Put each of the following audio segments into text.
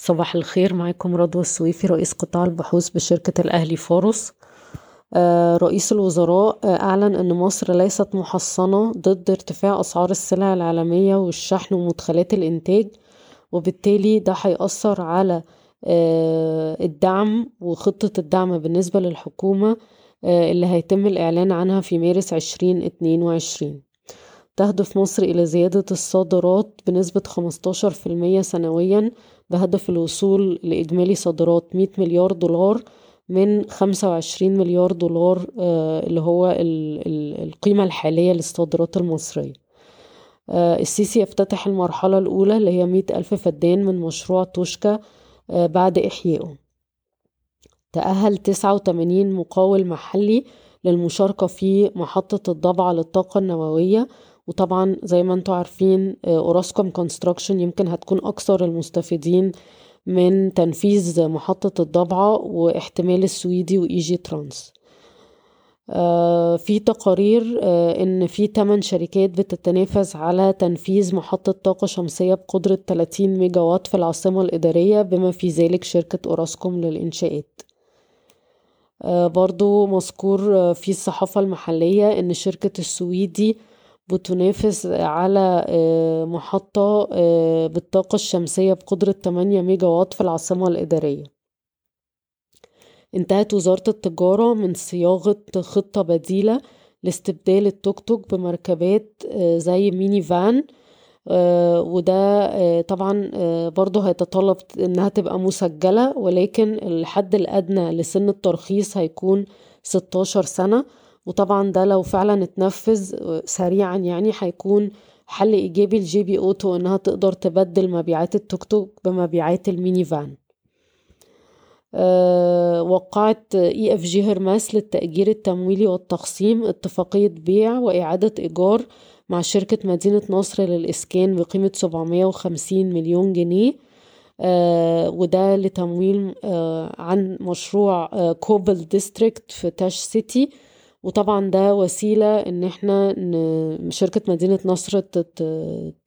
صباح الخير معاكم رضوى السويفي رئيس قطاع البحوث بشركة الأهلي فاروس. آه، رئيس الوزراء آه، أعلن أن مصر ليست محصنة ضد ارتفاع أسعار السلع العالمية والشحن ومدخلات الإنتاج وبالتالي ده هيأثر على آه، الدعم وخطة الدعم بالنسبة للحكومة اللي هيتم الإعلان عنها في مارس عشرين اتنين وعشرين. تهدف مصر إلى زيادة الصادرات بنسبة 15% سنويا بهدف الوصول لإجمالي صادرات 100 مليار دولار من 25 مليار دولار آه، اللي هو القيمة الحالية للصادرات المصرية. آه، السيسي يفتتح المرحلة الأولى اللي هي 100 ألف فدان من مشروع توشكا آه، بعد إحيائه. تأهل 89 مقاول محلي للمشاركة في محطة الضبعة للطاقة النووية وطبعا زي ما أنتم عارفين أوراسكوم construction يمكن هتكون أكثر المستفيدين من تنفيذ محطة الضبعة واحتمال السويدي وإيجي ترانس. آه في تقارير آه إن في 8 شركات بتتنافس على تنفيذ محطة طاقة شمسية بقدرة 30 ميجا وات في العاصمة الإدارية بما في ذلك شركة أوراسكوم للإنشاءات. آه برضو مذكور في الصحافة المحلية إن شركة السويدي بتنافس على آه، محطة آه، بالطاقة الشمسية بقدرة 8 ميجا وات في العاصمة الإدارية. انتهت وزارة التجارة من صياغة خطة بديلة لاستبدال التوك توك بمركبات آه، زي mini van وده طبعا برضه هيتطلب إنها تبقى مسجلة ولكن الحد الأدنى لسن الترخيص هيكون 16 سنة. وطبعا ده لو فعلا اتنفذ سريعا يعني هيكون حل إيجابي ل GB Auto إنها تقدر تبدل مبيعات التوك توك بمبيعات ال mini van أه وقعت EFG Hermes للتأجير التمويلي والتخصيم اتفاقية بيع وإعادة إيجار مع شركة مدينة نصر للإسكان بقيمة 750 مليون جنيه. آه وده لتمويل آه عن مشروع آه Cobble District في تاج سيتي وطبعا ده وسيلة إن إحنا شركة مدينة نصر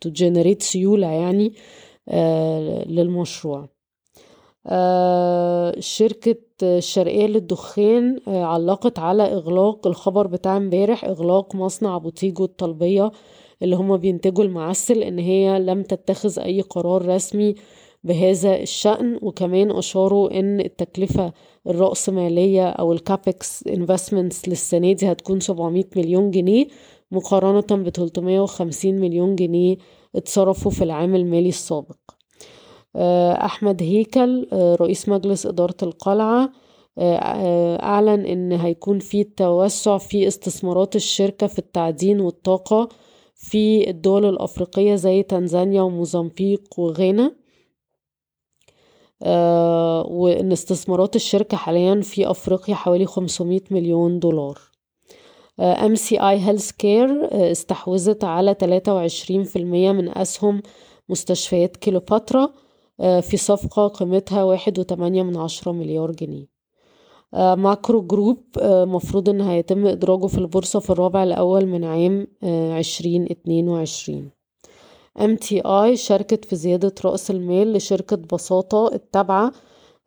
ت generate سيولة يعني آه، للمشروع. آه، شركة الشرقية للدخان آه، علقت على إغلاق الخبر بتاع امبارح إغلاق مصنع بوتيجو الطالبية اللي هما بينتجوا المعسل إن هي لم تتخذ أي قرار رسمي بهذا الشأن وكمان أشاروا إن التكلفة الرأسمالية أو ال CAPEX investments للسنة دي هتكون 700 مليون جنيه مقارنة ب 350 مليون جنيه اتصرفوا في العام المالي السابق. آه، أحمد هيكل آه، رئيس مجلس إدارة القلعة آه، أعلن إن هيكون في توسع في استثمارات الشركة في التعدين والطاقة في الدول الأفريقية زي تنزانيا وموزمبيق وغانا. آه، وإن استثمارات الشركة حاليا في أفريقيا حوالي 500 مليون دولار. MCI Healthcare استحوذت على 23% من أسهم مستشفيات كليوباترا آه، في صفقة قيمتها واحد وتمانية من عشرة مليار جنيه. آه، Macro Group مفروض إن هيتم إدراجه في البورصة في الربع الأول من عام عشرين اتنين وعشرين. MTI شاركت في زيادة رأس المال لشركة بساطة التابعة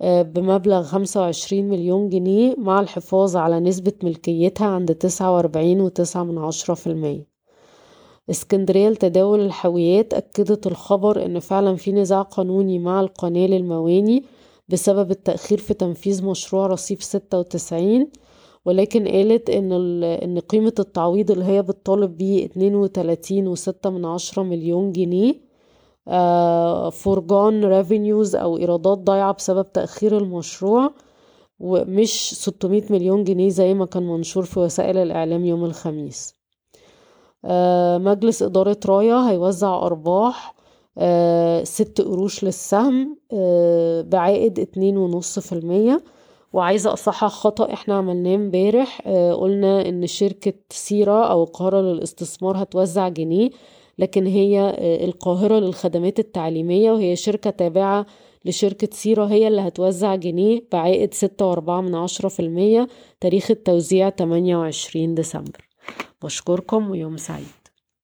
آه، بمبلغ خمسة وعشرين مليون جنيه مع الحفاظ على نسبة ملكيتها عند تسعة وأربعين وتسعة من عشرة في المية. اسكندرية لتداول الحاويات أكدت الخبر إن فعلا في نزاع قانوني مع القناة للموانئ بسبب التأخير في تنفيذ مشروع رصيف ستة وتسعين. ولكن قالت إن إن قيمة التعويض اللي هي بتطالب بيه اتنين وتلاتين وستة من عشرة مليون جنيه foregone آه، revenues أو إيرادات ضايعة بسبب تأخير المشروع ومش ستمية مليون جنيه زي ما كان منشور في وسائل الإعلام يوم الخميس. آه، مجلس إدارة رايا هيوزع أرباح آه، ست قروش للسهم بعائد اتنين ونص في المية. وعايزة أصحح خطأ إحنا عملناه امبارح. آه قلنا إن شركة سيرة أو القاهرة للاستثمار هتوزع جنيه لكن هي آه القاهرة للخدمات التعليمية وهي شركة تابعة لشركة سيرة هي اللي هتوزع جنيه بعائد ستة وأربعة من عشرة في المية تاريخ التوزيع تمانية وعشرين ديسمبر. بشكركم ويوم سعيد.